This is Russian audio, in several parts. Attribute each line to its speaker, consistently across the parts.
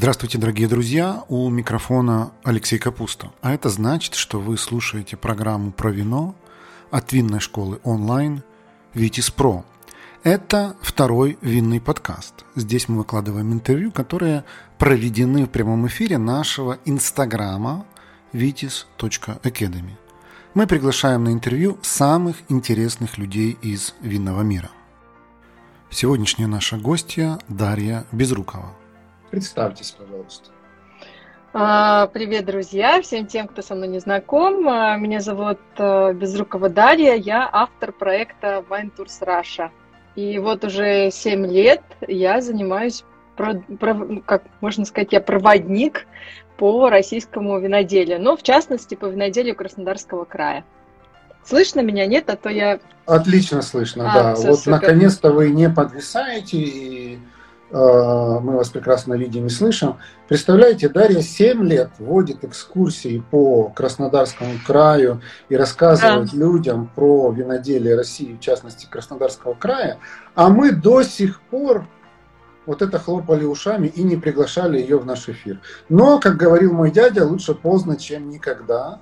Speaker 1: Здравствуйте, дорогие друзья! У микрофона Алексей Капуста. А это значит, что вы слушаете программу про вино от винной школы онлайн «Витис Про». Это второй винный подкаст. Здесь мы выкладываем интервью, которые проведены в прямом эфире нашего инстаграма vitis.academy. Мы приглашаем на интервью самых интересных людей из винного мира. Сегодняшняя наша гостья Дарья Безрукова.
Speaker 2: Представьтесь, пожалуйста.
Speaker 3: А, привет, друзья, всем тем, кто со мной не знаком. А, меня зовут э, Безрукова Дарья, я автор проекта Wine Tours Russia. И вот уже 7 лет я занимаюсь, как можно сказать, я проводник по российскому виноделию, но в частности по виноделию Краснодарского края. Слышно меня, нет? А то я...
Speaker 2: Отлично слышно, а, да. Вот наконец-то вы не подвисаете и мы вас прекрасно видим и слышим. Представляете, Дарья 7 лет водит экскурсии по Краснодарскому краю и рассказывает да. людям про виноделие России, в частности Краснодарского края, а мы до сих пор вот это хлопали ушами и не приглашали ее в наш эфир. Но, как говорил мой дядя, лучше поздно, чем никогда.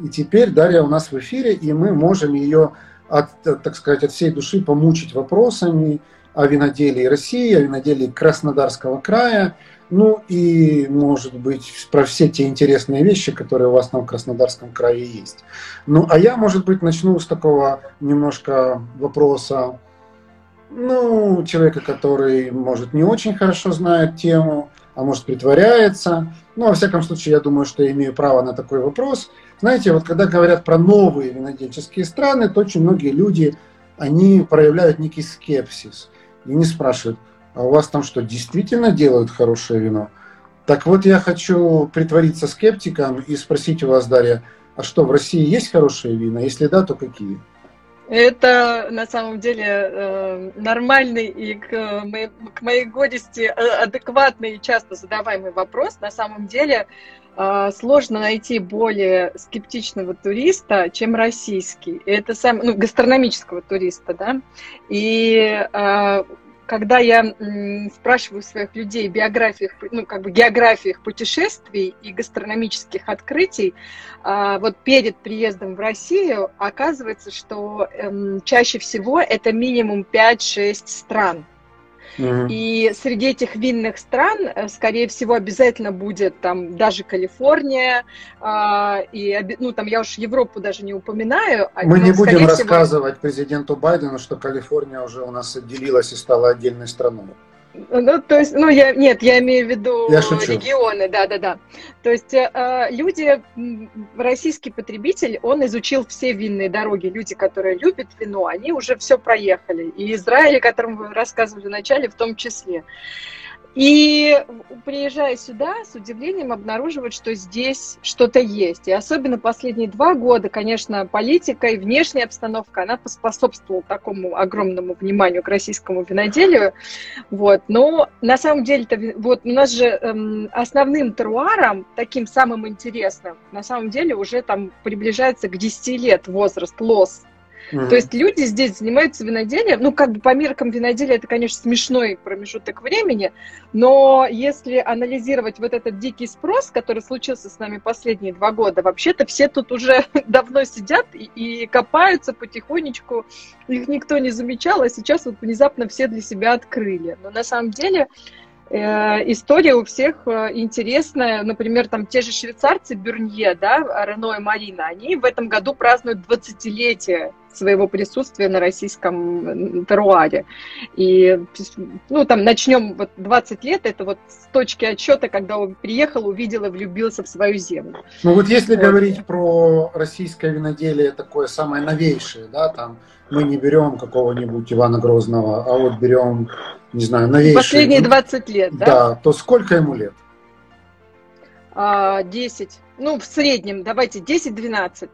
Speaker 2: И теперь Дарья у нас в эфире, и мы можем ее, от, так сказать, от всей души помучить вопросами, о виноделии России, о виноделии Краснодарского края, ну и, может быть, про все те интересные вещи, которые у вас там в Краснодарском крае есть. Ну, а я, может быть, начну с такого немножко вопроса, ну, человека, который, может, не очень хорошо знает тему, а может, притворяется. Ну, во всяком случае, я думаю, что я имею право на такой вопрос. Знаете, вот когда говорят про новые винодельческие страны, то очень многие люди, они проявляют некий скепсис и не спрашивают, а у вас там что, действительно делают хорошее вино? Так вот, я хочу притвориться скептиком и спросить у вас, Дарья, а что, в России есть хорошие вина? Если да, то какие?
Speaker 3: Это на самом деле э, нормальный и к моей, к моей горести э, адекватный и часто задаваемый вопрос. На самом деле э, сложно найти более скептичного туриста, чем российский. Это сам, ну, гастрономического туриста, да. И когда я спрашиваю своих людей биографиях, ну, как бы географиях путешествий и гастрономических открытий, а, вот перед приездом в Россию, оказывается, что эм, чаще всего это минимум 5-6 стран. И среди этих винных стран, э, скорее всего, обязательно будет там даже Калифорния, э, и, ну, там я уж Европу даже не упоминаю.
Speaker 2: А, Мы ну, не будем рассказывать всего... президенту Байдену, что Калифорния уже у нас отделилась и стала отдельной страной.
Speaker 3: Ну, то есть, ну, я, нет, я имею в виду я регионы, да, да, да. То есть э, люди, российский потребитель, он изучил все винные дороги. Люди, которые любят вино, они уже все проехали. И Израиль, о котором вы рассказывали вначале, в том числе. И приезжая сюда, с удивлением обнаруживают, что здесь что-то есть. И особенно последние два года, конечно, политика и внешняя обстановка, она поспособствовала такому огромному вниманию к российскому виноделию. Вот. Но на самом деле, вот у нас же эм, основным теруаром, таким самым интересным, на самом деле уже там приближается к 10 лет возраст лос Угу. То есть люди здесь занимаются виноделием, ну, как бы по меркам виноделия это, конечно, смешной промежуток времени, но если анализировать вот этот дикий спрос, который случился с нами последние два года, вообще-то все тут уже давно сидят и, и копаются потихонечку, их никто не замечал, а сейчас вот внезапно все для себя открыли. Но на самом деле Э, история у всех э, интересная. Например, там те же швейцарцы Бюрнье, да, Рено и Марина, они в этом году празднуют 20-летие своего присутствия на российском теруаре. И, ну, там начнем вот 20 лет, это вот с точки отсчета, когда он приехал, увидел и влюбился в свою землю.
Speaker 2: Ну, вот если вот. говорить про российское виноделие такое самое новейшее, да, там мы не берем какого-нибудь Ивана Грозного, а вот берем не знаю, новейший.
Speaker 3: Последние 20 лет, да?
Speaker 2: Да, то сколько ему лет?
Speaker 3: 10. А, ну, в среднем, давайте 10-12.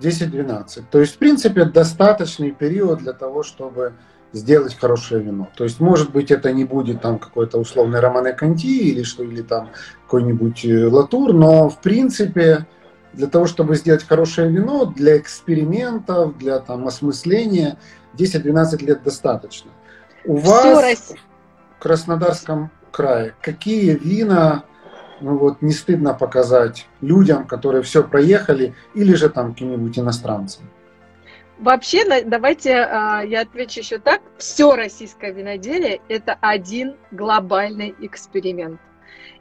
Speaker 2: 10-12. То есть, в принципе, достаточный период для того, чтобы сделать хорошее вино. То есть, может быть, это не будет там какой-то условный Романе Конти или что, или там какой-нибудь э, Латур, но, в принципе, для того, чтобы сделать хорошее вино, для экспериментов, для там осмысления 10-12 лет достаточно. У вас в Краснодарском крае, какие вина ну вот, не стыдно показать людям, которые все проехали, или же там каким-нибудь иностранцам?
Speaker 3: Вообще, давайте а, я отвечу еще так. Все российское виноделие – это один глобальный эксперимент.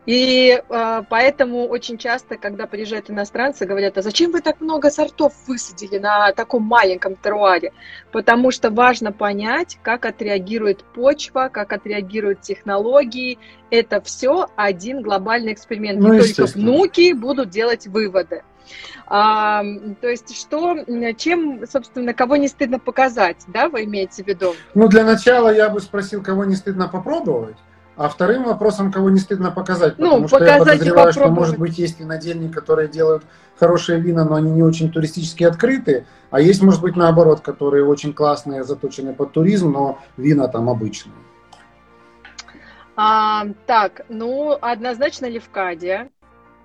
Speaker 3: И э, поэтому очень часто, когда приезжают иностранцы, говорят, а зачем вы так много сортов высадили на таком маленьком теруаре? Потому что важно понять, как отреагирует почва, как отреагируют технологии. Это все один глобальный эксперимент. Ну, Не только внуки будут делать выводы. А, то есть что, чем, собственно, кого не стыдно показать, да, вы имеете в виду?
Speaker 2: Ну, для начала я бы спросил, кого не стыдно попробовать. А вторым вопросом, кого не стыдно показать, ну, потому ну, что я подозреваю, что, может быть, есть винодельни, которые делают хорошие вина, но они не очень туристически открыты, а есть, может быть, наоборот, которые очень классные, заточены под туризм, но вина там обычные.
Speaker 3: А, так, ну, однозначно Левкадия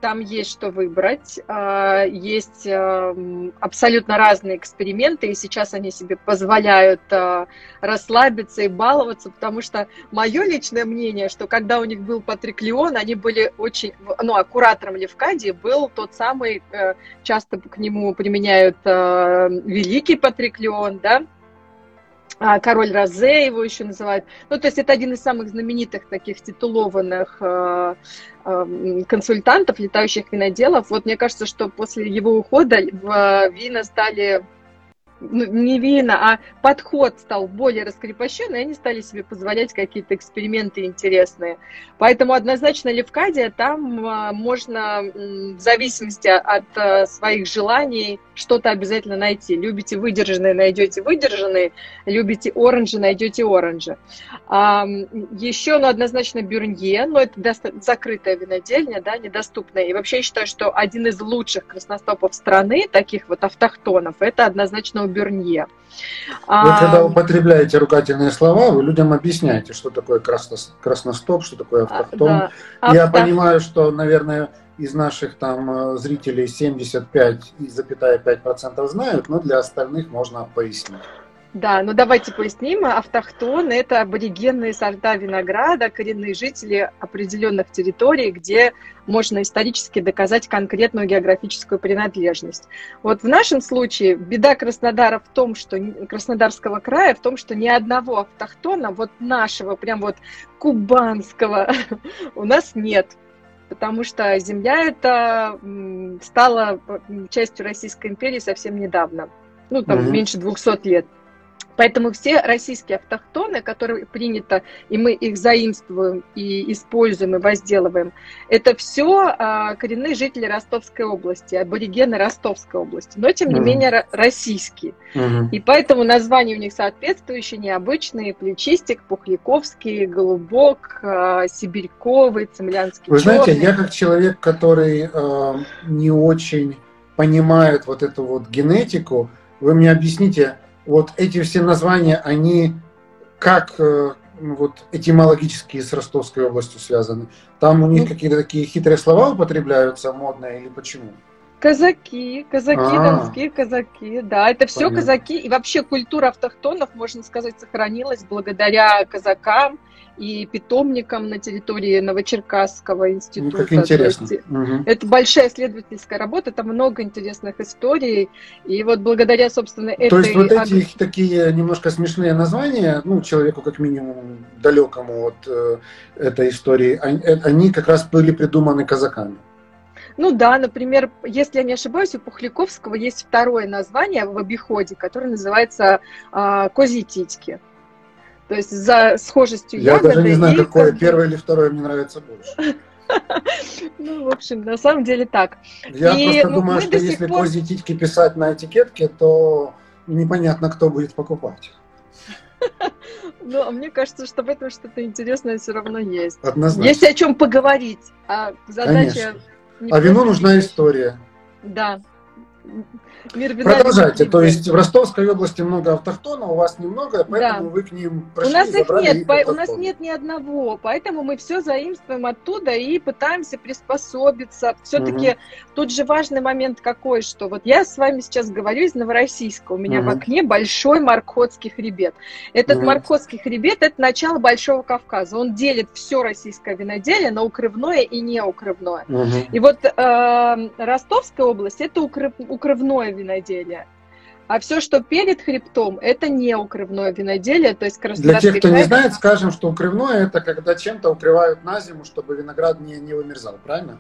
Speaker 3: там есть что выбрать, а, есть эм, абсолютно разные эксперименты, и сейчас они себе позволяют а, расслабиться и баловаться, потому что мое личное мнение, что когда у них был Патрик Леон, они были очень, ну, а куратором Левкадии был тот самый, э, часто к нему применяют э, великий Патрик Леон, да, король Розе его еще называют. Ну, то есть это один из самых знаменитых таких титулованных э, э, консультантов, летающих виноделов. Вот мне кажется, что после его ухода в вина стали не вина, а подход стал более раскрепощенный, и они стали себе позволять какие-то эксперименты интересные. Поэтому однозначно Левкадия, там а, можно в зависимости от а, своих желаний что-то обязательно найти. Любите выдержанные, найдете выдержанные, любите оранжи, найдете оранжи. А, еще, ну, однозначно Бюрнье, но это закрытая винодельня, да, недоступная. И вообще я считаю, что один из лучших красностопов страны, таких вот автохтонов, это однозначно Бернье.
Speaker 2: Вы когда употребляете ругательные слова, вы людям объясняете, что такое красностоп, что такое а, автохтон. Да. Я Авто... понимаю, что, наверное, из наших там э, зрителей 75,5% знают, но для остальных можно пояснить.
Speaker 3: Да, ну давайте поясним. Автохтон – это аборигенные сорта винограда, коренные жители определенных территорий, где можно исторически доказать конкретную географическую принадлежность. Вот в нашем случае беда Краснодара в том, что Краснодарского края в том, что ни одного автохтона, вот нашего, прям вот кубанского, у нас нет потому что земля эта стала частью Российской империи совсем недавно, ну там mm-hmm. меньше 200 лет. Поэтому все российские автохтоны, которые принято, и мы их заимствуем, и используем, и возделываем, это все а, коренные жители Ростовской области, аборигены Ростовской области, но тем не mm менее российские. mm И поэтому названия у них соответствующие, необычные, плечистик, пухляковский, голубок, а, сибирьковый, цемлянский
Speaker 2: Вы черный. знаете, я как человек, который э, не очень понимает вот эту вот генетику, вы мне объясните, вот эти все названия, они как э, вот этимологически с Ростовской областью связаны? Там у них ну, какие-то такие хитрые слова употребляются, модные, или почему?
Speaker 3: Казаки, казаки, А-а-а. донские казаки, да, это все Понятно. казаки. И вообще культура автохтонов, можно сказать, сохранилась благодаря казакам и питомникам на территории Новочеркасского института. Ну, как
Speaker 2: интересно. Есть, угу.
Speaker 3: Это большая исследовательская работа, там много интересных историй. И вот благодаря, собственно, этой...
Speaker 2: То есть вот эти аг... такие немножко смешные названия, ну, человеку как минимум далекому от э, этой истории, они, э, они как раз были придуманы казаками.
Speaker 3: Ну да, например, если я не ошибаюсь, у Пухляковского есть второе название в обиходе, которое называется э, «Козьи титьки». То есть за схожестью
Speaker 2: Я ягоды. Я даже не знаю, какое, первое или второе мне нравится больше.
Speaker 3: Ну, в общем, на самом деле так.
Speaker 2: Я и, просто ну, думаю, что если пор... козьи титьки писать на этикетке, то непонятно, кто будет покупать.
Speaker 3: Ну, а мне кажется, что в этом что-то интересное все равно есть.
Speaker 2: Однозначно.
Speaker 3: Есть о чем поговорить. А задача...
Speaker 2: А вину нужна история.
Speaker 3: Да,
Speaker 2: мир. Продолжайте. То есть в Ростовской области много автохтонов, у вас немного, поэтому да. вы к ним
Speaker 3: пришли, У нас их нет, по, у нас нет ни одного, поэтому мы все заимствуем оттуда и пытаемся приспособиться. Все-таки угу. тут же важный момент какой, что вот я с вами сейчас говорю из Новороссийска, у меня угу. в окне большой Маркотский хребет. Этот угу. Маркотский хребет – это начало Большого Кавказа. Он делит все российское виноделие на укрывное и неукрывное. Угу. И вот э, Ростовская область – это укрыв, укрывное виноделие. А все, что перед хребтом, это не укрывное виноделие, то есть
Speaker 2: Для тех, кто край... не знает, скажем, что укрывное это когда чем-то укрывают на зиму, чтобы виноград не, не вымерзал, правильно?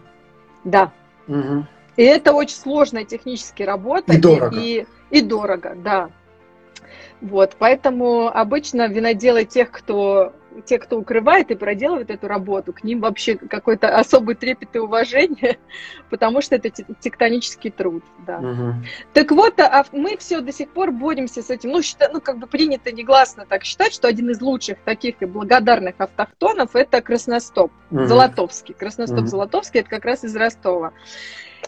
Speaker 3: Да. Угу. И это очень сложная технически работа.
Speaker 2: И дорого.
Speaker 3: И, и дорого, да. Вот, поэтому обычно виноделы тех, кто те, кто укрывает и проделывает эту работу, к ним вообще какой-то особый трепет и уважение, потому что это тектонический труд. Да. Угу. Так вот, а мы все до сих пор боремся с этим. Ну, считай, ну, как бы принято негласно так считать, что один из лучших таких и благодарных автохтонов это Красностоп, угу. Золотовский. Красностоп угу. Золотовский это как раз из Ростова.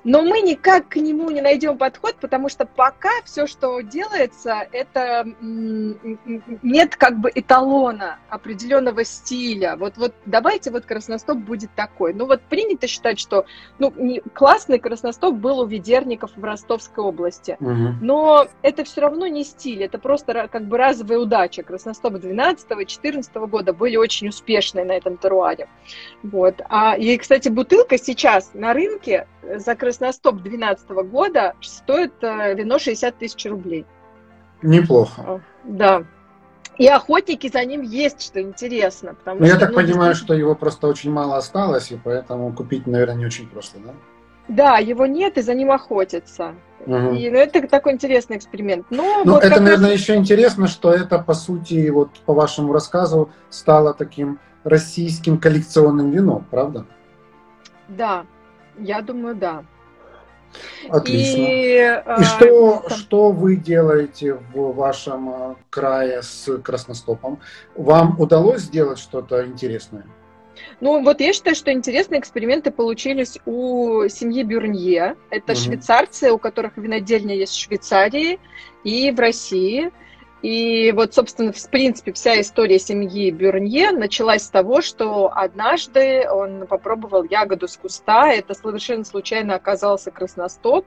Speaker 3: Но мы никак к нему не найдем подход, потому что пока все, что делается, это нет как бы эталона определенного стиля. Вот, вот давайте вот красностоп будет такой. Ну вот принято считать, что ну, классный красностоп был у ведерников в Ростовской области. Угу. Но это все равно не стиль, это просто как бы разовая удача. Красностоп 12-14 года были очень успешные на этом теруаре. Вот. А, и, кстати, бутылка сейчас на рынке за красностоп 2012 года стоит э, вино 60 тысяч рублей.
Speaker 2: Неплохо.
Speaker 3: Да. И охотники за ним есть, что интересно.
Speaker 2: Потому ну, что, я так ну, понимаю, что его просто очень мало осталось, и поэтому купить, наверное, не очень просто, да?
Speaker 3: Да, его нет, и за ним охотятся. Угу. И, ну, это такой интересный эксперимент.
Speaker 2: Но ну, вот это, наверное, раз... еще интересно, что это, по сути, вот по вашему рассказу, стало таким российским коллекционным вином, правда?
Speaker 3: Да, я думаю, да.
Speaker 2: Отлично. И, и что, там... что вы делаете в вашем э, крае с красностопом? Вам удалось сделать что-то интересное?
Speaker 3: Ну, вот я считаю, что интересные эксперименты получились у семьи Бюрнье. Это угу. швейцарцы, у которых винодельня есть в Швейцарии и в России. И вот, собственно, в принципе, вся история семьи Бюрнье началась с того, что однажды он попробовал ягоду с куста. Это совершенно случайно оказался красностоп.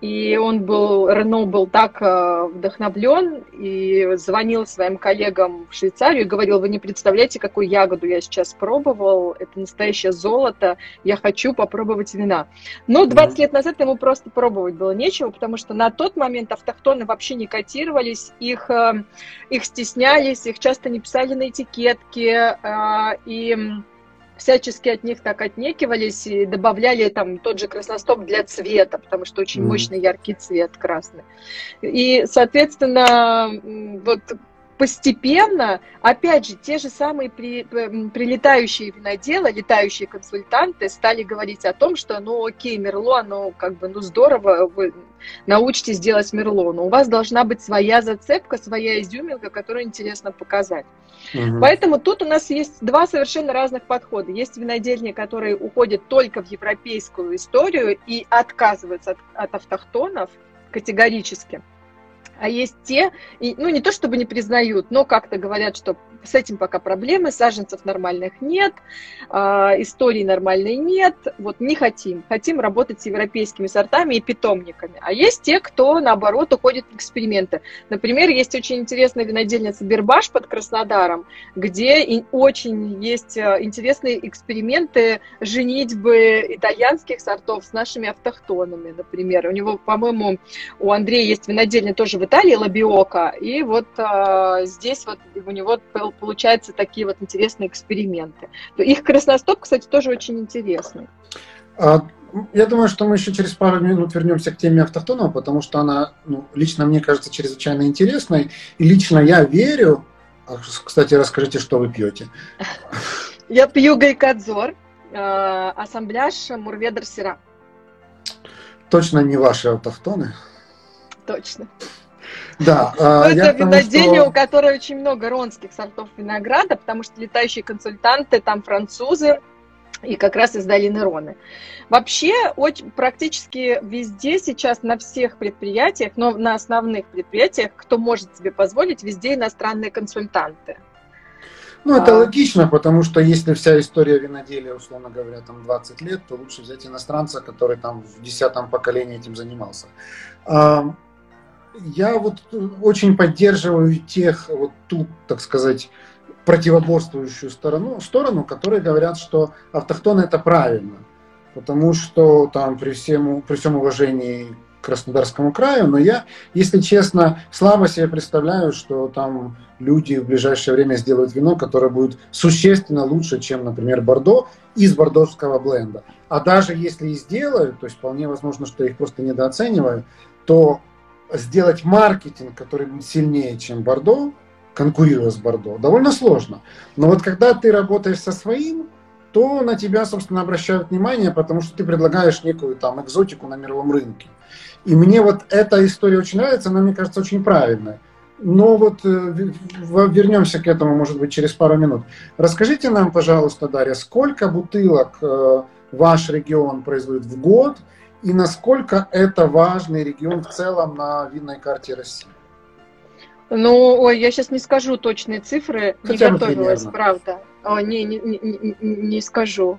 Speaker 3: И он был, Рено был так э, вдохновлен и звонил своим коллегам в Швейцарию и говорил, вы не представляете, какую ягоду я сейчас пробовал, это настоящее золото, я хочу попробовать вина. Но 20 лет назад ему просто пробовать было нечего, потому что на тот момент автохтоны вообще не котировались, их, э, их стеснялись, их часто не писали на этикетке, э, и всячески от них так отнекивались и добавляли там тот же красностоп для цвета, потому что очень мощный яркий цвет красный. И, соответственно, вот постепенно, опять же, те же самые при, прилетающие виноделы, летающие консультанты стали говорить о том, что, ну, окей, Мерло, ну, как бы, ну, здорово, вы научитесь делать Мерло, но у вас должна быть своя зацепка, своя изюминка, которую интересно показать. Угу. Поэтому тут у нас есть два совершенно разных подхода. Есть винодельни, которые уходят только в европейскую историю и отказываются от, от автохтонов категорически. А есть те, ну не то чтобы не признают, но как-то говорят, что с этим пока проблемы, саженцев нормальных нет, э, истории нормальной нет, вот не хотим. Хотим работать с европейскими сортами и питомниками. А есть те, кто, наоборот, уходит в эксперименты. Например, есть очень интересная винодельница Бербаш под Краснодаром, где очень есть э, интересные эксперименты женитьбы итальянских сортов с нашими автохтонами, например. У него, по-моему, у Андрея есть винодельня тоже в Италии, Лабиока, и вот э, здесь вот у него получаются такие вот интересные эксперименты. Их красностоп, кстати, тоже очень интересный.
Speaker 2: А, я думаю, что мы еще через пару минут вернемся к теме автохтонов, потому что она, ну, лично мне кажется, чрезвычайно интересной. И лично я верю... А, кстати, расскажите, что вы пьете.
Speaker 3: Я пью гайкадзор, э, ассамбляж Мурведер Сира.
Speaker 2: Точно не ваши автохтоны?
Speaker 3: Точно.
Speaker 2: Да.
Speaker 3: Э, это виноделие, что... у которой очень много ронских сортов винограда, потому что летающие консультанты там французы, и как раз из долины Роны. Вообще, очень, практически везде сейчас на всех предприятиях, но на основных предприятиях, кто может себе позволить, везде иностранные консультанты.
Speaker 2: Ну, это а... логично, потому что если вся история виноделия, условно говоря, там 20 лет, то лучше взять иностранца, который там в десятом поколении этим занимался. Я вот очень поддерживаю тех, вот ту, так сказать, противоборствующую сторону, сторону, которые говорят, что автохтоны это правильно. Потому что там при всем, при всем уважении к Краснодарскому краю, но я, если честно, слабо себе представляю, что там люди в ближайшее время сделают вино, которое будет существенно лучше, чем, например, Бордо из бордовского бленда. А даже если и сделают, то есть вполне возможно, что их просто недооценивают, то сделать маркетинг, который сильнее, чем Бордо, конкурируя с Бордо, довольно сложно. Но вот когда ты работаешь со своим, то на тебя, собственно, обращают внимание, потому что ты предлагаешь некую там экзотику на мировом рынке. И мне вот эта история очень нравится, она, мне кажется, очень правильная. Но вот э, вернемся к этому, может быть, через пару минут. Расскажите нам, пожалуйста, Дарья, сколько бутылок э, ваш регион производит в год и насколько это важный регион в целом на винной карте России?
Speaker 3: Ну, ой, я сейчас не скажу точные цифры, Хотя не готовилась, примерно. правда. О, не, не, не, не скажу.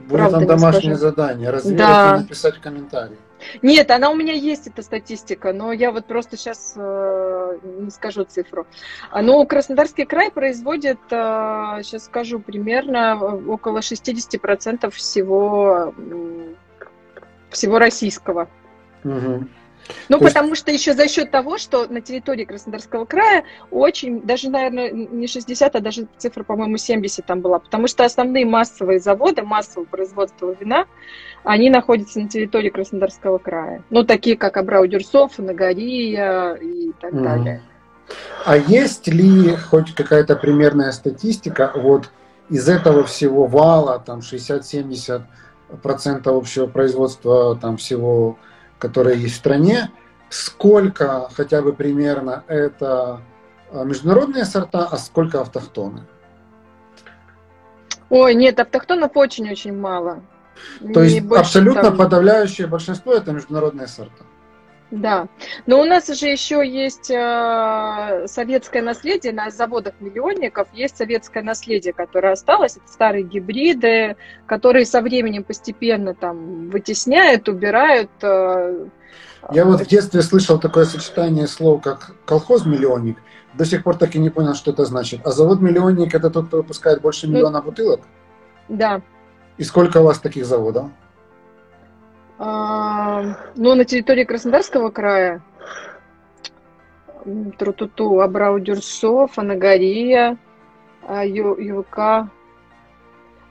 Speaker 2: Будет правда, там домашнее задание, размер да. написать в комментарии.
Speaker 3: Нет, она у меня есть, эта статистика, но я вот просто сейчас э, не скажу цифру. Но Краснодарский край производит, э, сейчас скажу, примерно около 60% всего, всего российского. Угу. Ну, То потому есть... что еще за счет того, что на территории Краснодарского края очень, даже, наверное, не 60, а даже цифра, по-моему, 70 там была, потому что основные массовые заводы, массового производства вина, они находятся на территории Краснодарского края. Ну, такие как Абрау-Дюрсов, Нагория и так mm. далее.
Speaker 2: А есть ли хоть какая-то примерная статистика вот из этого всего вала, там 60-70% общего производства там всего которые есть в стране, сколько хотя бы примерно это а, международные сорта, а сколько автохтоны?
Speaker 3: Ой, нет, автохтонов очень-очень мало.
Speaker 2: То Не есть абсолютно там... подавляющее большинство это международные сорта.
Speaker 3: Да, но у нас же еще есть э, советское наследие на заводах миллионников, есть советское наследие, которое осталось, это старые гибриды, которые со временем постепенно там вытесняют, убирают. Э,
Speaker 2: Я вот в детстве слышал такое сочетание слов, как колхоз-миллионник, до сих пор так и не понял, что это значит. А завод-миллионник это тот, кто выпускает больше ну, миллиона бутылок?
Speaker 3: Да.
Speaker 2: И сколько у вас таких заводов?
Speaker 3: А, ну, на территории Краснодарского края Трутуту, Абрау-Дюрсо, Фанагория, а, ЮВК.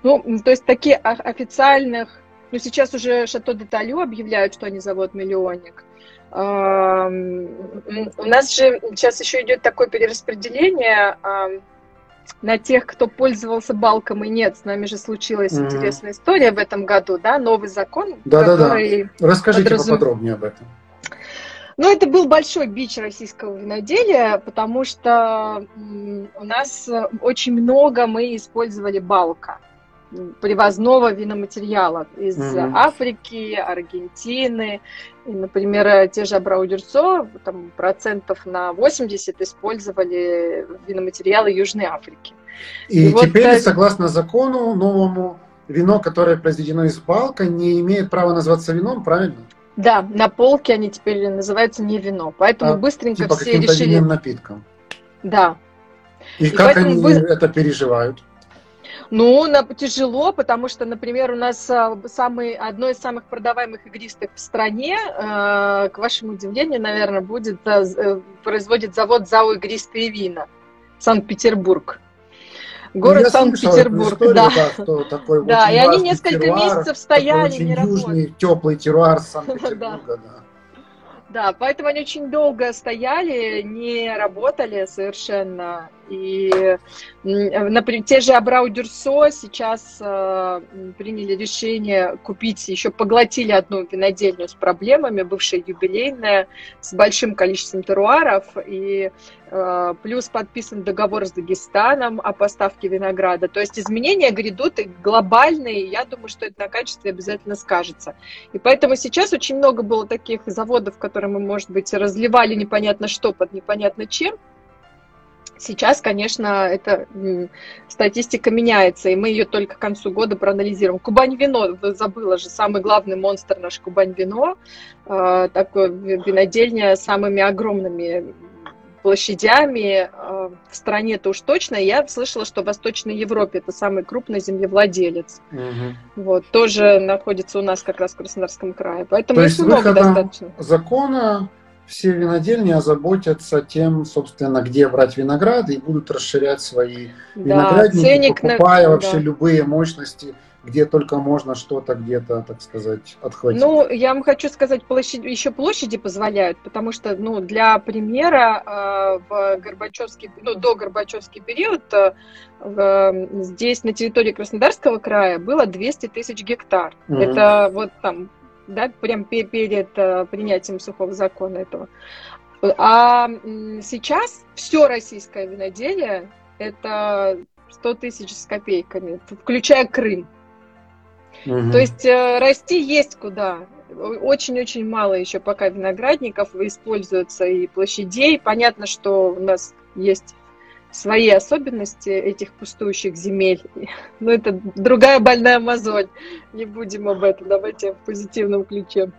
Speaker 3: Ну, то есть такие официальных, ну, сейчас уже Шато де Талю объявляют, что они завод миллионник. А, у нас же сейчас еще идет такое перераспределение на тех, кто пользовался балком и нет. С нами же случилась mm-hmm. интересная история в этом году, да, новый закон,
Speaker 2: да, который... Да, да. Расскажите подразум... поподробнее об этом.
Speaker 3: Ну, это был большой бич российского виноделия, потому что у нас очень много мы использовали балка привозного виноматериала из mm-hmm. Африки, Аргентины. И, например, те же Абраудерцо, там процентов на 80 использовали виноматериалы Южной Африки.
Speaker 2: И, и теперь, вот, согласно закону новому, вино, которое произведено из балка, не имеет права называться вином, правильно?
Speaker 3: Да, на полке они теперь называются не вино. Поэтому а, быстренько
Speaker 2: типа все решили... напитком.
Speaker 3: Да.
Speaker 2: И, и как они бы... это переживают?
Speaker 3: Ну, на, тяжело, потому что, например, у нас а, самый, одно из самых продаваемых игристых в стране, э, к вашему удивлению, наверное, будет э, производит завод ЗАО «Игристые вина» Санкт-Петербург. Город ну, Санкт-Петербург, да. Да, такой да и они несколько терруар, месяцев стояли,
Speaker 2: не южный, теплый терруар Санкт-Петербурга, да.
Speaker 3: Да, поэтому они очень долго стояли, не работали совершенно. И, например, те же Абрау Дюрсо сейчас э, приняли решение купить, еще поглотили одну винодельню с проблемами, бывшая юбилейная, с большим количеством теруаров. И плюс подписан договор с Дагестаном о поставке винограда. То есть изменения грядут глобальные, и я думаю, что это на качестве обязательно скажется. И поэтому сейчас очень много было таких заводов, которые мы, может быть, разливали непонятно что под непонятно чем, Сейчас, конечно, эта статистика меняется, и мы ее только к концу года проанализируем. Кубань вино, забыла же, самый главный монстр наш Кубань вино, э, такое винодельня с самыми огромными площадями э, в стране-то уж точно. Я слышала, что в Восточной Европе это самый крупный землевладелец. Угу. Вот, тоже находится у нас как раз в Краснодарском крае. Поэтому
Speaker 2: То есть много достаточно. закона все винодельни озаботятся тем, собственно, где брать виноград и будут расширять свои да, виноградники, покупая на... вообще да. любые мощности, где только можно что-то где-то, так сказать, отхватить.
Speaker 3: Ну, я вам хочу сказать, площадь, еще площади позволяют, потому что, ну, для примера, э, в Горбачевский, ну, до Горбачевский период э, здесь на территории Краснодарского края было 200 тысяч гектар. Угу. Это вот там да, прям перед э, принятием сухого закона этого. А сейчас все российское виноделие это 100 тысяч с копейками, включая Крым. Угу. То есть э, расти есть куда. Очень-очень мало еще пока виноградников используются и площадей. Понятно, что у нас есть свои особенности этих пустующих земель. Но это другая больная мозоль. Не будем об этом. Давайте в позитивном ключе.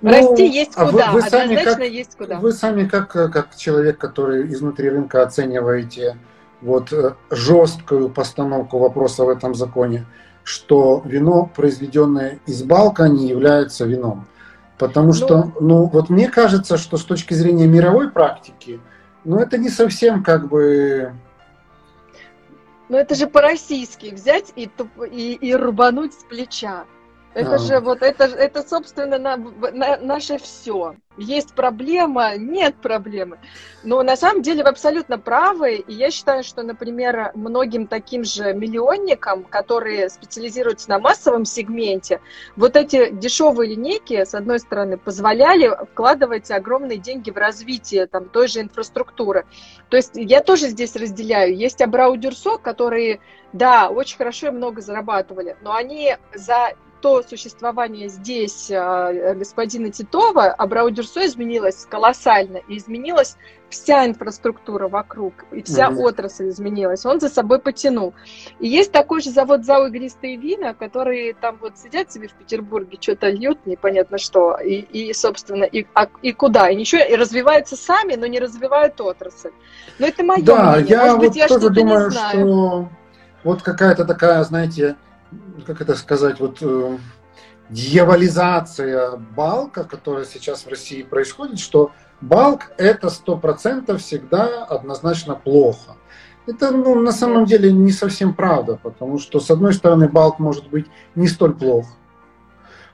Speaker 3: Ну, Расти есть а куда,
Speaker 2: вы, вы сами как, есть куда. Вы сами как, как человек, который изнутри рынка оцениваете вот э, жесткую постановку вопроса в этом законе, что вино, произведенное из балка, не является вином. Потому ну, что, ну, вот мне кажется, что с точки зрения мировой практики, ну, это не совсем как бы...
Speaker 3: Ну, это же по-российски взять и, и, и рубануть с плеча. Это а. же вот это, это собственно, на, на, наше все. Есть проблема, нет проблемы. Но на самом деле вы абсолютно правы. И я считаю, что, например, многим таким же миллионникам, которые специализируются на массовом сегменте, вот эти дешевые линейки, с одной стороны, позволяли вкладывать огромные деньги в развитие там, той же инфраструктуры. То есть я тоже здесь разделяю. Есть Абрау Дюрсо, которые, да, очень хорошо и много зарабатывали, но они за то существование здесь э, господина Титова, Абрау Дюрсо изменилось колоссально, и изменилась вся инфраструктура вокруг, и вся mm-hmm. отрасль изменилась, он за собой потянул. И есть такой же завод ЗАО «Игристые вина», которые там вот сидят себе в Петербурге, что-то льют, непонятно что, и, и собственно, и, а, и куда, и ничего, и развиваются сами, но не развивают отрасль. Но это мое
Speaker 2: да, мнение, я может вот быть, я тоже думаю, что вот какая-то такая, знаете, как это сказать, вот э, дьяволизация балка, которая сейчас в России происходит, что балк это сто процентов всегда однозначно плохо. Это ну, на самом деле не совсем правда, потому что с одной стороны балк может быть не столь плох,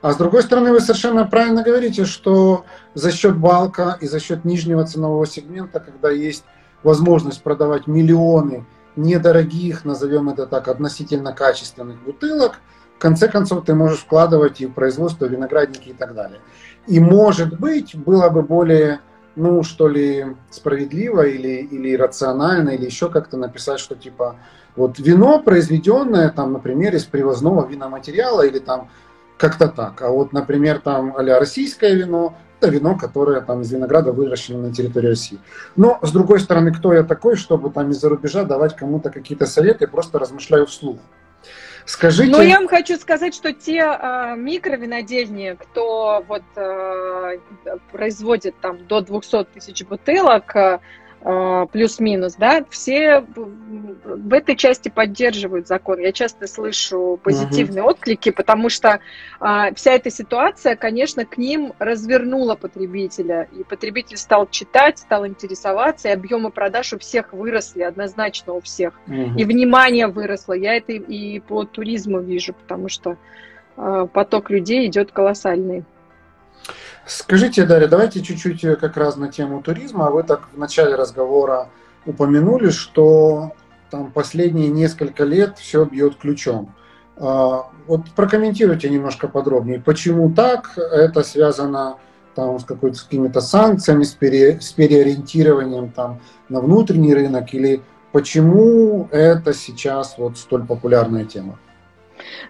Speaker 2: а с другой стороны вы совершенно правильно говорите, что за счет балка и за счет нижнего ценового сегмента, когда есть возможность продавать миллионы недорогих, назовем это так, относительно качественных бутылок, в конце концов ты можешь вкладывать и в производство виноградники и так далее. И может быть, было бы более, ну, что ли, справедливо или, или рационально, или еще как-то написать, что типа, вот вино, произведенное, там, например, из привозного виноматериала или там как-то так. А вот, например, там а российское вино, это вино, которое там из винограда выращено на территории России. Но, с другой стороны, кто я такой, чтобы там из-за рубежа давать кому-то какие-то советы, просто размышляю вслух.
Speaker 3: Скажите... Ну, я вам хочу сказать, что те э, микровинодельни, кто вот э, производит там до 200 тысяч бутылок, а, плюс-минус, да, все в этой части поддерживают закон. Я часто слышу позитивные угу. отклики, потому что а, вся эта ситуация, конечно, к ним развернула потребителя, и потребитель стал читать, стал интересоваться, и объемы продаж у всех выросли, однозначно у всех, угу. и внимание выросло. Я это и по туризму вижу, потому что а, поток людей идет колоссальный.
Speaker 2: Скажите, Дарья, давайте чуть-чуть э, как раз на тему туризма. Вы так в начале разговора упомянули, что там последние несколько лет все бьет ключом. А, вот прокомментируйте немножко подробнее, почему так, это связано там, с, с какими-то санкциями, с, пере, с переориентированием там, на внутренний рынок, или почему это сейчас вот столь популярная тема?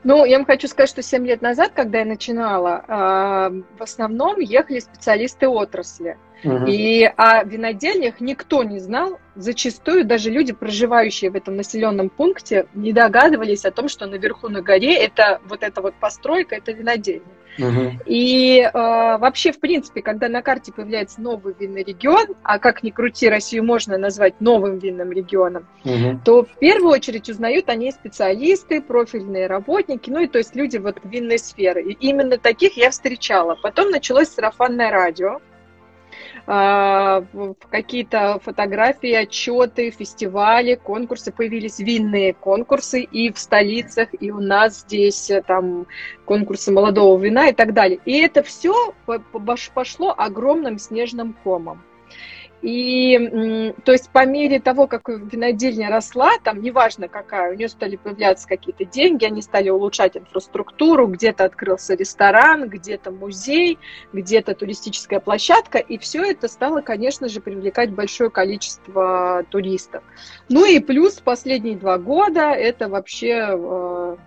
Speaker 3: Ну, я вам хочу сказать, что 7 лет назад, когда я начинала, а, в основном ехали специалисты отрасли. Угу. И о винодельнях никто не знал. Зачастую даже люди, проживающие в этом населенном пункте, не догадывались о том, что наверху на горе это вот эта вот постройка, это винодельня. Угу. И э, вообще, в принципе, когда на карте появляется новый винный регион, а как ни крути, Россию можно назвать новым винным регионом, угу. то в первую очередь узнают они специалисты, профильные работники, ну и то есть люди вот винной сферы. И именно таких я встречала. Потом началось сарафанное радио. А, какие-то фотографии, отчеты, фестивали, конкурсы, появились винные конкурсы и в столицах, и у нас здесь э, там конкурсы молодого вина и так далее. И это все пошло огромным снежным комом. И то есть по мере того, как винодельня росла, там неважно какая, у нее стали появляться какие-то деньги, они стали улучшать инфраструктуру, где-то открылся ресторан, где-то музей, где-то туристическая площадка, и все это стало, конечно же, привлекать большое количество туристов. Ну и плюс последние два года это вообще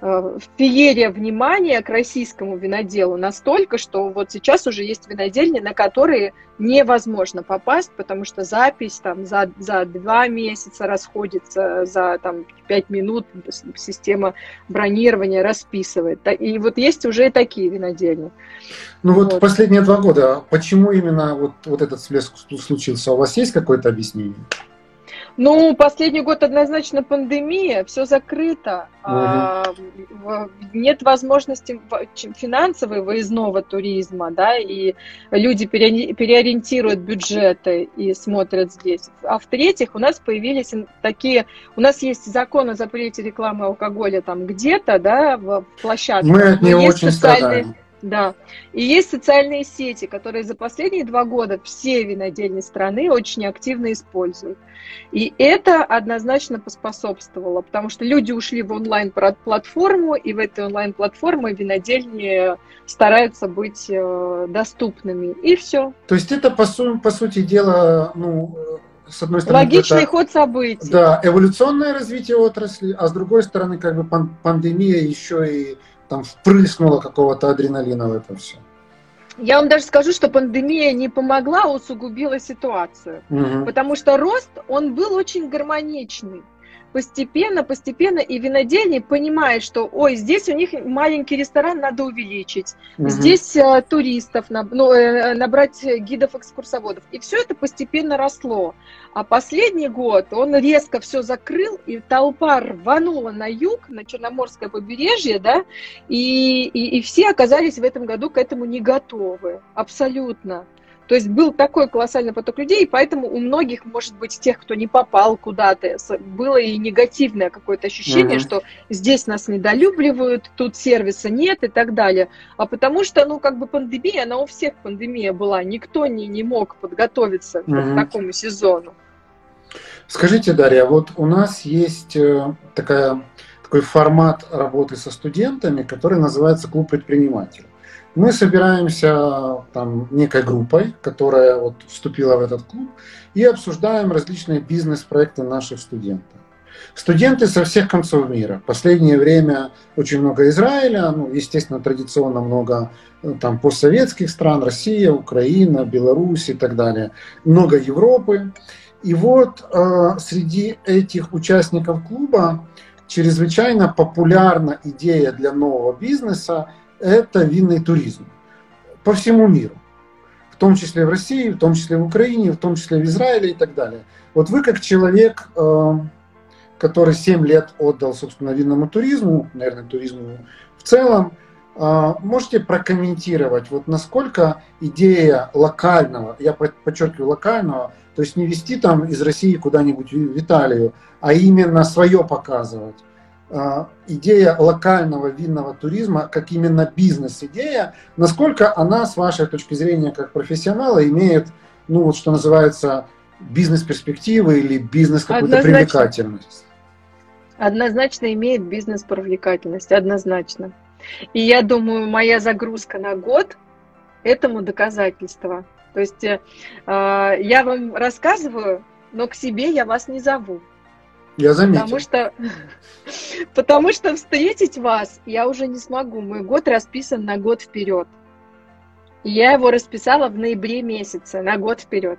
Speaker 3: э, Э, феерия внимания к российскому виноделу настолько, что вот сейчас уже есть винодельни, на которые невозможно попасть, потому что запись там за, за два месяца расходится, за там пять минут система бронирования расписывает. И вот есть уже такие винодельни.
Speaker 2: Ну вот, вот последние два года, почему именно вот, вот этот всплеск случился? У вас есть какое-то объяснение?
Speaker 3: Ну, последний год однозначно пандемия, все закрыто, угу. а, нет возможности финансовой выездного туризма, да, и люди переориентируют бюджеты и смотрят здесь. А в-третьих, у нас появились такие, у нас есть закон о запрете рекламы алкоголя там где-то, да, в площадках.
Speaker 2: Мы от него очень страдаем.
Speaker 3: Да. И есть социальные сети, которые за последние два года все винодельни страны очень активно используют. И это однозначно поспособствовало, потому что люди ушли в онлайн-платформу, и в этой онлайн-платформе винодельни стараются быть э, доступными. И все.
Speaker 2: То есть это, по, су- по сути дела, ну, с одной стороны...
Speaker 3: Логичный это, ход событий.
Speaker 2: Да, эволюционное развитие отрасли, а с другой стороны, как бы пандемия еще и там впрыснуло какого-то адреналина в это все.
Speaker 3: Я вам даже скажу, что пандемия не помогла, усугубила ситуацию. Угу. Потому что рост, он был очень гармоничный постепенно, постепенно и винодельни понимают, что, ой, здесь у них маленький ресторан надо увеличить, угу. здесь э, туристов, на, ну, э, набрать гидов-экскурсоводов. И все это постепенно росло. А последний год он резко все закрыл, и толпа рванула на юг, на Черноморское побережье, да, и, и, и все оказались в этом году к этому не готовы, абсолютно. То есть был такой колоссальный поток людей, и поэтому у многих, может быть, тех, кто не попал куда-то, было и негативное какое-то ощущение, угу. что здесь нас недолюбливают, тут сервиса нет и так далее. А потому что, ну, как бы пандемия, она у всех пандемия была, никто не, не мог подготовиться угу. к такому сезону.
Speaker 2: Скажите, Дарья, вот у нас есть э, такая, такой формат работы со студентами, который называется клуб предпринимателей. Мы собираемся там некой группой, которая вот вступила в этот клуб, и обсуждаем различные бизнес-проекты наших студентов. Студенты со всех концов мира. В последнее время очень много Израиля, ну, естественно, традиционно много э, там постсоветских стран, Россия, Украина, Беларусь и так далее. Много Европы. И вот э, среди этих участников клуба чрезвычайно популярна идея для нового бизнеса это винный туризм по всему миру. В том числе в России, в том числе в Украине, в том числе в Израиле и так далее. Вот вы как человек, э, который 7 лет отдал, собственно, винному туризму, наверное, туризму в целом, э, можете прокомментировать, вот насколько идея локального, я подчеркиваю локального, то есть не вести там из России куда-нибудь в Италию, а именно свое показывать, идея локального винного туризма как именно бизнес-идея, насколько она, с вашей точки зрения как профессионала, имеет, ну вот что называется, бизнес-перспективы или бизнес какую-то привлекательность?
Speaker 3: Однозначно имеет бизнес-привлекательность, однозначно. И я думаю, моя загрузка на год этому доказательство. То есть э, я вам рассказываю, но к себе я вас не зову.
Speaker 2: Я заметил.
Speaker 3: Потому что, потому что встретить вас я уже не смогу. Мой год расписан на год вперед. Я его расписала в ноябре месяце, на год вперед.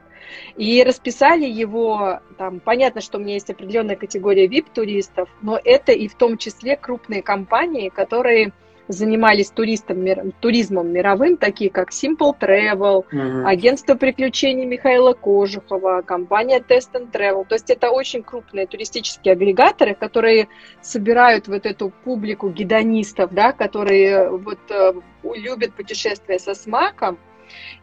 Speaker 3: И расписали его, там, понятно, что у меня есть определенная категория VIP-туристов, но это и в том числе крупные компании, которые занимались туристом, туризмом мировым, такие как Simple Travel, угу. агентство приключений Михаила Кожухова, компания Test and Travel. То есть это очень крупные туристические агрегаторы, которые собирают вот эту публику гедонистов, да, которые вот э, любят путешествия со смаком,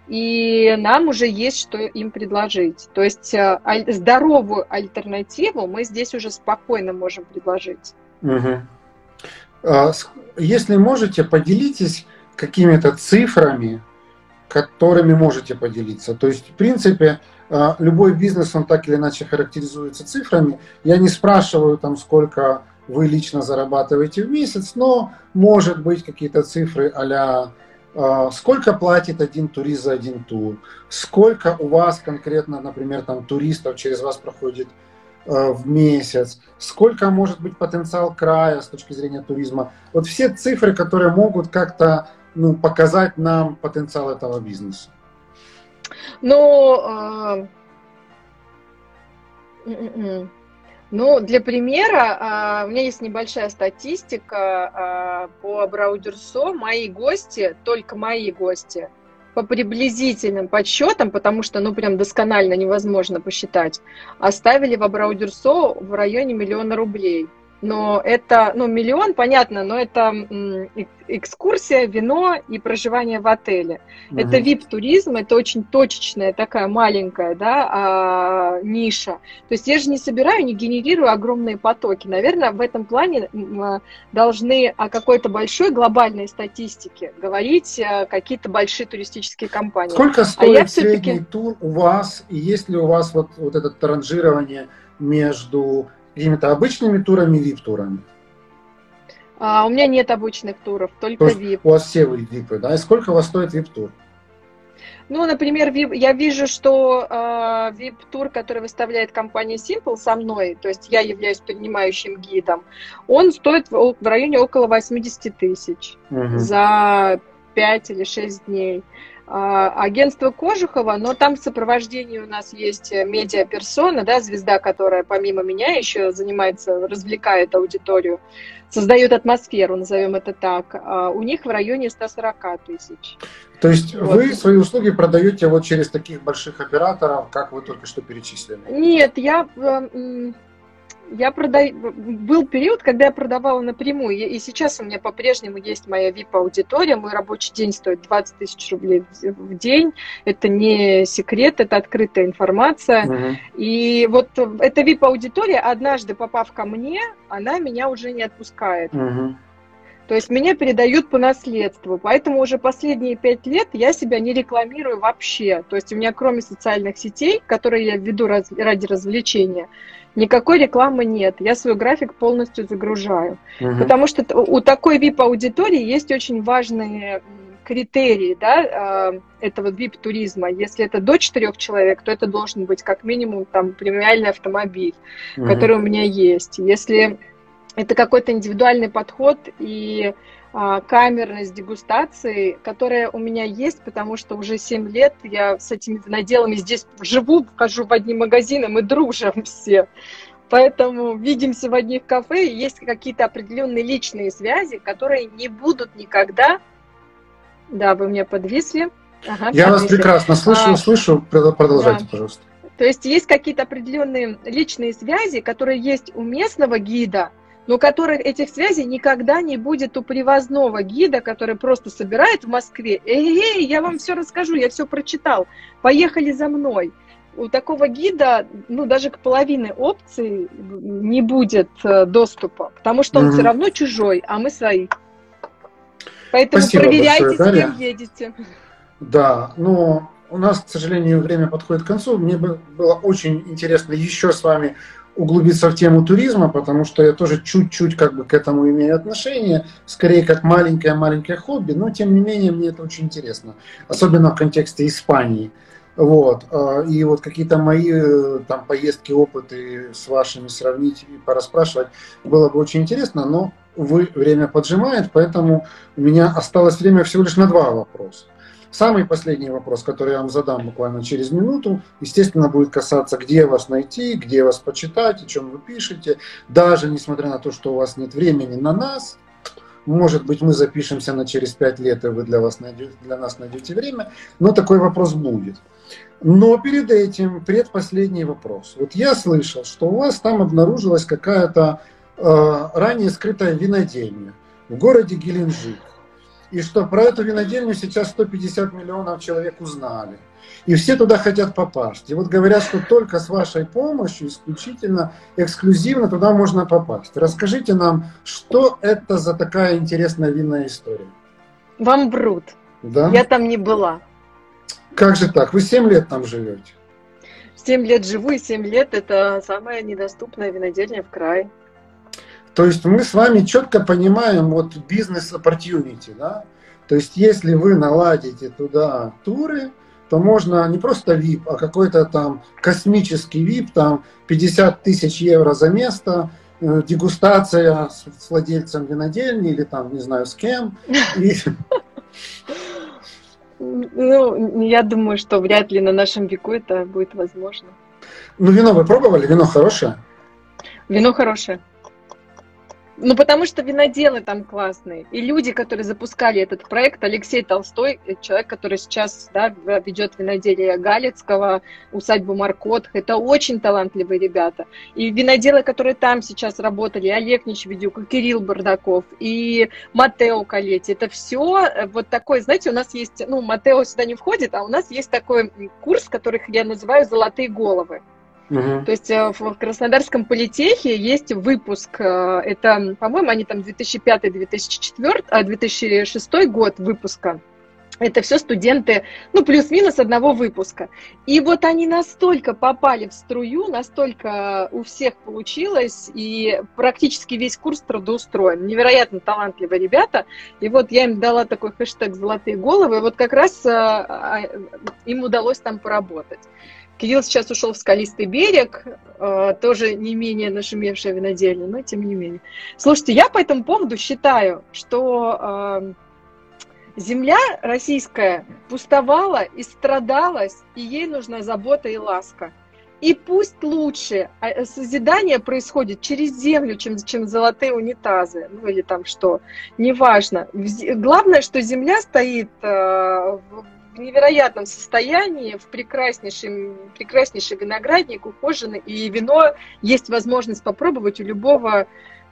Speaker 3: и нам уже есть что им предложить. То есть э, здоровую альтернативу мы здесь уже спокойно можем предложить.
Speaker 2: Угу. Если можете, поделитесь какими-то цифрами, которыми можете поделиться. То есть, в принципе, а, любой бизнес, он так или иначе характеризуется цифрами. Я не спрашиваю, там, сколько вы лично зарабатываете в месяц, но может быть какие-то цифры а сколько платит один турист за один тур, сколько у вас конкретно, например, там туристов через вас проходит в месяц, сколько может быть потенциал края с точки зрения туризма. Вот все цифры, которые могут как-то ну, показать нам потенциал этого бизнеса.
Speaker 3: Ну, э, м-м-м. ну, для примера, э, у меня есть небольшая статистика по Абраудюрсо. Мои гости, только мои гости, по приблизительным подсчетам, потому что, ну, прям досконально невозможно посчитать, оставили в Абраудюрсо в районе миллиона рублей но это, ну, миллион, понятно, но это экскурсия, вино и проживание в отеле. Угу. Это VIP-туризм, это очень точечная такая маленькая, да, а, ниша. То есть я же не собираю, не генерирую огромные потоки. Наверное, в этом плане должны о какой-то большой глобальной статистике говорить а, какие-то большие туристические компании.
Speaker 2: Сколько стоит а средний тур у вас, и есть ли у вас вот, вот это ранжирование между какими-то обычными турами, VIP-турами?
Speaker 3: А, у меня нет обычных туров, только То VIP.
Speaker 2: У вас все VIP, да? И сколько у вас стоит VIP-тур?
Speaker 3: Ну, например, VIP, я вижу, что э, VIP-тур, который выставляет компания Simple со мной, то есть я являюсь принимающим гидом, он стоит в, в районе около 80 тысяч угу. за 5 или 6 дней. А, агентство Кожухова, но там в сопровождении у нас есть медиаперсона, да, звезда, которая помимо меня еще занимается, развлекает аудиторию, создает атмосферу, назовем это так. А у них в районе 140 тысяч.
Speaker 2: То есть вот. вы свои услуги продаете вот через таких больших операторов, как вы только что перечислили?
Speaker 3: Нет, я я продаю... Был период, когда я продавала напрямую, и сейчас у меня по-прежнему есть моя VIP-аудитория, мой рабочий день стоит 20 тысяч рублей в день, это не секрет, это открытая информация, uh-huh. и вот эта VIP-аудитория, однажды попав ко мне, она меня уже не отпускает. Uh-huh. То есть меня передают по наследству. Поэтому уже последние пять лет я себя не рекламирую вообще. То есть у меня кроме социальных сетей, которые я веду ради развлечения, никакой рекламы нет. Я свой график полностью загружаю. Угу. Потому что у такой VIP-аудитории есть очень важные критерии да, а, этого VIP-туризма. Если это до четырех человек, то это должен быть как минимум там премиальный автомобиль, угу. который у меня есть. Если это какой-то индивидуальный подход и а, камерность дегустации, которая у меня есть, потому что уже 7 лет я с этими виноделами здесь живу, вхожу в одни магазины, мы дружим все. Поэтому видимся в одних кафе, и есть какие-то определенные личные связи, которые не будут никогда... Да, вы меня подвисли.
Speaker 2: Ага, я подвисли. вас прекрасно слышу, а, слышу. Продолжайте, да. пожалуйста.
Speaker 3: То есть есть какие-то определенные личные связи, которые есть у местного гида, но которых этих связей никогда не будет у привозного гида, который просто собирает в Москве. Эй, эй, я вам все расскажу, я все прочитал. Поехали за мной. у такого гида, ну, даже к половине опций не будет э, доступа, потому что он mm-hmm. все равно чужой, а мы свои. Поэтому Спасибо проверяйте, большое, с кем едете.
Speaker 2: Да, но у нас, к сожалению, время подходит к концу. Мне бы было очень интересно еще с вами углубиться в тему туризма, потому что я тоже чуть-чуть как бы к этому имею отношение, скорее как маленькое-маленькое хобби, но тем не менее мне это очень интересно, особенно в контексте Испании. Вот. А, и вот какие-то мои э, там поездки, опыты с вашими сравнить и пораспрашивать было бы очень интересно, но, увы, время поджимает, поэтому у меня осталось время всего лишь на два вопроса. Самый последний вопрос, который я вам задам буквально через минуту, естественно, будет касаться, где вас найти, где вас почитать, о чем вы пишете. Даже несмотря на то, что у вас нет времени на нас, может быть, мы запишемся на через пять лет, и вы для, вас найдете, для нас найдете время, но такой вопрос будет. Но перед этим предпоследний вопрос. Вот я слышал, что у вас там обнаружилась какая-то э, ранее скрытая винодельня в городе Геленджик и что про эту винодельню сейчас 150 миллионов человек узнали. И все туда хотят попасть. И вот говорят, что только с вашей помощью, исключительно, эксклюзивно туда можно попасть. Расскажите нам, что это за такая интересная винная история?
Speaker 3: Вам врут. Да? Я там не была.
Speaker 2: Как же так? Вы 7 лет там живете?
Speaker 3: 7 лет живу, и 7 лет это самая недоступная винодельня в крае.
Speaker 2: То есть мы с вами четко понимаем вот бизнес opportunity, да? То есть если вы наладите туда туры, то можно не просто VIP, а какой-то там космический VIP, там 50 тысяч евро за место, э, дегустация с, с владельцем винодельни или там не знаю с кем. И...
Speaker 3: Ну, я думаю, что вряд ли на нашем веку это будет возможно.
Speaker 2: Ну, вино вы пробовали? Вино хорошее?
Speaker 3: Вино хорошее. Ну, потому что виноделы там классные. И люди, которые запускали этот проект, Алексей Толстой, э, человек, который сейчас да, ведет виноделие Галицкого, усадьбу Маркот, это очень талантливые ребята. И виноделы, которые там сейчас работали, Олег Нечведюк, и Кирилл Бардаков, и Матео Калети, это все э, вот такой, знаете, у нас есть, ну, Матео сюда не входит, а у нас есть такой курс, который я называю «Золотые головы». Угу. То есть э, в Краснодарском политехе есть выпуск, э, это, по-моему, они там 2005-2004, 2006 а, год выпуска. Это все студенты, ну, плюс-минус одного выпуска. И вот они настолько попали в струю, настолько у всех получилось, и практически весь курс трудоустроен. Невероятно талантливые ребята. И вот я им дала такой хэштег «Золотые головы», и вот как раз а, им удалось там поработать. Кирилл сейчас ушел в скалистый берег, э, тоже не менее нашумевшая винодельня, но тем не менее. Слушайте, я по этому поводу считаю, что э, земля российская пустовала и страдалась, и ей нужна забота и ласка. И пусть лучше а, созидание происходит через землю, чем, чем золотые унитазы, ну или там что, неважно. Главное, что земля стоит э, в в невероятном состоянии, в прекраснейшем, прекраснейший виноградник, ухоженный, и вино есть возможность попробовать у любого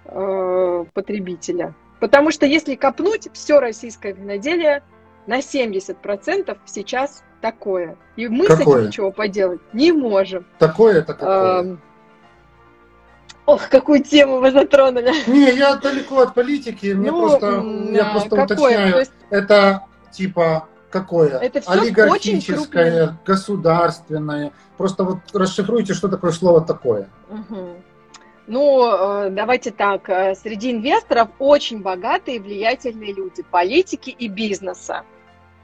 Speaker 3: э, потребителя. Потому что если копнуть, все российское виноделие на 70% сейчас такое. И мы какое? с этим ничего поделать не можем.
Speaker 2: Такое это какое?
Speaker 3: Э, Ох, какую тему вы затронули.
Speaker 2: Не, я далеко от политики, мне ну, просто, я просто какое? уточняю. Есть... Это типа какое?
Speaker 3: Это все Олигархическое,
Speaker 2: государственное. Просто вот расшифруйте, что такое слово такое.
Speaker 3: Угу. Ну, э, давайте так. Э, среди инвесторов очень богатые и влиятельные люди, политики и бизнеса.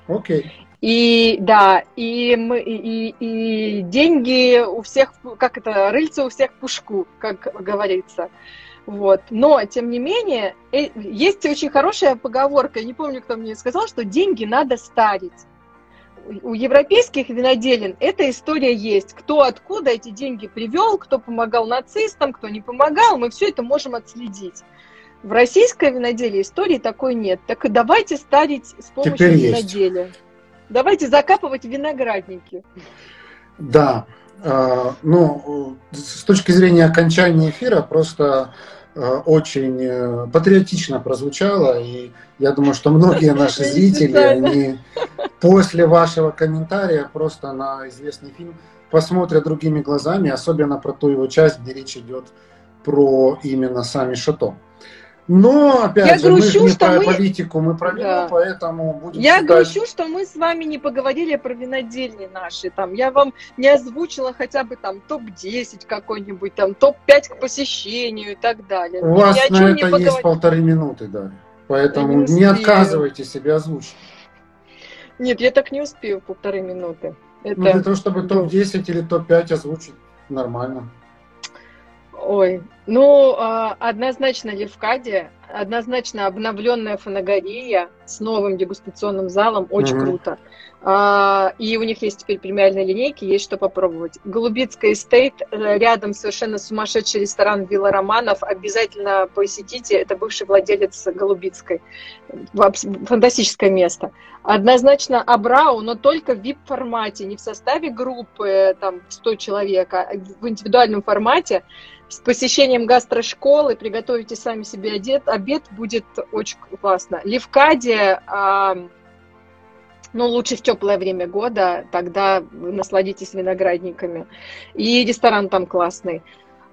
Speaker 2: Окей.
Speaker 3: И да, и, мы, и, и деньги у всех, как это, рыльца у всех пушку, как говорится. Вот. Но, тем не менее, э, есть очень хорошая поговорка, я не помню, кто мне сказал, что деньги надо старить. У европейских виноделин эта история есть. Кто откуда эти деньги привел, кто помогал нацистам, кто не помогал, мы все это можем отследить. В российской виноделии истории такой нет. Так и давайте старить с помощью Теперь виноделия. Есть. Давайте закапывать виноградники.
Speaker 2: Да, а, ну, с точки зрения окончания эфира, просто а, очень э, патриотично прозвучало, и я думаю, что многие наши зрители, они после вашего комментария просто на известный фильм посмотрят другими глазами, особенно про ту его часть, где речь идет про именно сами шато. Но, опять я же, грущу, мы же не про мы... политику, мы про вино, да. поэтому будем
Speaker 3: Я считать... грущу, что мы с вами не поговорили про винодельни наши. Там, я вам не озвучила хотя бы там топ-10 какой-нибудь, там топ-5 к посещению и так далее.
Speaker 2: У вас на это есть полторы минуты, да. Поэтому не, не отказывайте себе озвучить.
Speaker 3: Нет, я так не успею полторы минуты.
Speaker 2: Это... Ну, для того, чтобы топ-10 или топ-5 озвучить, нормально.
Speaker 3: Ой, ну, а, однозначно Левкадия, однозначно обновленная фанагория с новым дегустационным залом, очень угу. круто. А, и у них есть теперь премиальные линейки, есть что попробовать. Голубицкое Estate, э, рядом совершенно сумасшедший ресторан Вилла Романов, обязательно посетите, это бывший владелец Голубицкой. Фантастическое место. Однозначно Абрау, но только в VIP-формате, не в составе группы там 100 человек, а в индивидуальном формате с посещением гастрошколы, приготовите сами себе обед, обед будет очень классно. Левкадия, а, ну, лучше в теплое время года, тогда насладитесь виноградниками. И ресторан там классный.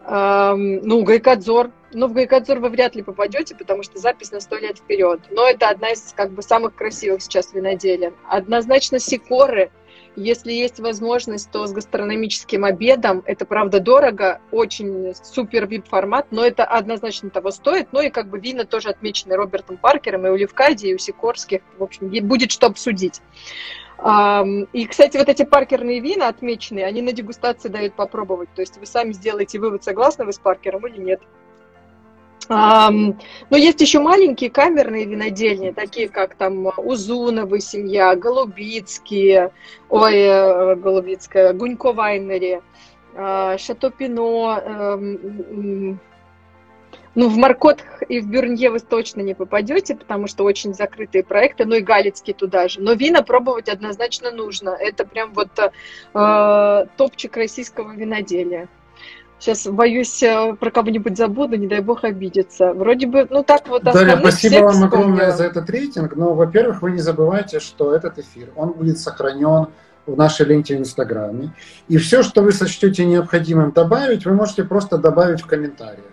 Speaker 3: А, ну, Гайкадзор. Ну, в Гайкадзор вы вряд ли попадете, потому что запись на сто лет вперед. Но это одна из как бы самых красивых сейчас виноделин. Однозначно Сикоры – если есть возможность, то с гастрономическим обедом. Это, правда, дорого, очень супер вип-формат, но это однозначно того стоит. Ну и как бы вина тоже отмечены Робертом Паркером и у Левкади, и у Сикорских. В общем, будет что обсудить. И, кстати, вот эти паркерные вина отмеченные, они на дегустации дают попробовать. То есть вы сами сделаете вывод, согласны вы с Паркером или нет. Но есть еще маленькие камерные винодельни, такие как там Узуновы семья, Голубицкие, ой, э, Голубицкая, Гунько Вайнери, а, Шато Пино, эм, ну, в Маркотах и в Бюрнье вы точно не попадете, потому что очень закрытые проекты, ну и Галицкий туда же. Но вина пробовать однозначно нужно. Это прям вот э, топчик российского виноделия. Сейчас боюсь э, про кого-нибудь забуду, не дай бог обидеться. Вроде бы, ну так вот
Speaker 2: Дарья, спасибо вам огромное за этот рейтинг. Но, во-первых, вы не забывайте, что этот эфир, он будет сохранен в нашей ленте в Инстаграме. И все, что вы сочтете необходимым добавить, вы можете просто добавить в комментариях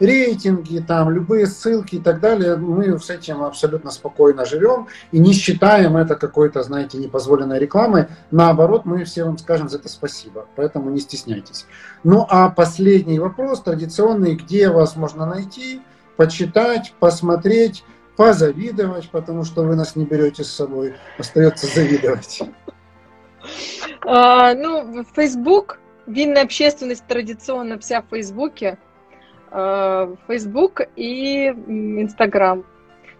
Speaker 2: рейтинги, там, любые ссылки и так далее, мы с этим абсолютно спокойно живем и не считаем это какой-то, знаете, непозволенной рекламой. Наоборот, мы все вам скажем за это спасибо, поэтому не стесняйтесь. Ну а последний вопрос, традиционный, где вас можно найти, почитать, посмотреть, позавидовать, потому что вы нас не берете с собой, остается завидовать.
Speaker 3: А, ну, Facebook, винная общественность традиционно вся в Фейсбуке. Э, Facebook и Instagram.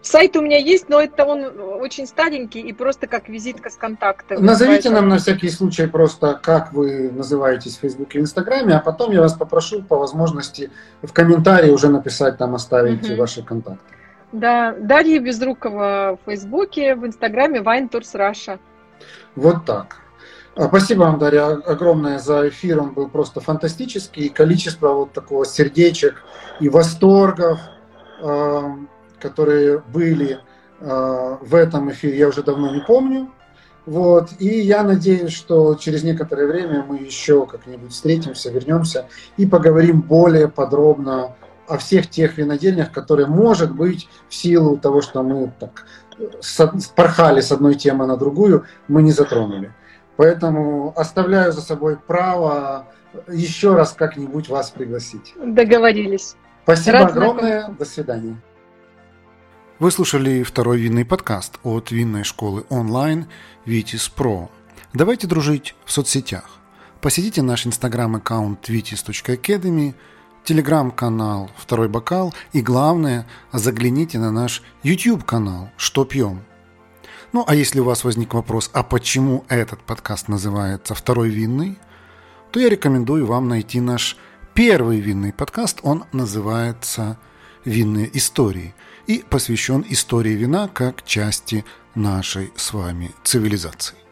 Speaker 3: Сайт у меня есть, но это он очень старенький и просто как визитка с контактами.
Speaker 2: Назовите поэтому... нам на всякий случай просто, как вы называетесь в Facebook и Инстаграме, а потом я вас попрошу по возможности в комментарии уже написать, там оставить угу. ваши контакты.
Speaker 3: Да, Дарья Безрукова в Фейсбуке, в Инстаграме Wine Tours Russia.
Speaker 2: Вот так. А, спасибо вам, Дарья, огромное за эфир. Он был просто фантастический. И количество вот такого сердечек и восторгов, а, которые были а, в этом эфире, я уже давно не помню. Вот. И я надеюсь, что через некоторое время мы еще как-нибудь встретимся, вернемся и поговорим более подробно о всех тех винодельнях, которые, может быть, в силу того, что мы так порхали с одной темы на другую, мы не затронули. Поэтому оставляю за собой право еще раз как-нибудь вас пригласить.
Speaker 3: Договорились.
Speaker 2: Спасибо Рад огромное. Знакомиться. До свидания.
Speaker 1: Вы слушали второй винный подкаст от винной школы онлайн Vitis Pro. Давайте дружить в соцсетях. Посетите наш инстаграм-аккаунт vitis.academy, телеграм-канал «Второй бокал» и, главное, загляните на наш YouTube-канал «Что пьем?». Ну, а если у вас возник вопрос, а почему этот подкаст называется «Второй винный», то я рекомендую вам найти наш первый винный подкаст. Он называется «Винные истории» и посвящен истории вина как части нашей с вами цивилизации.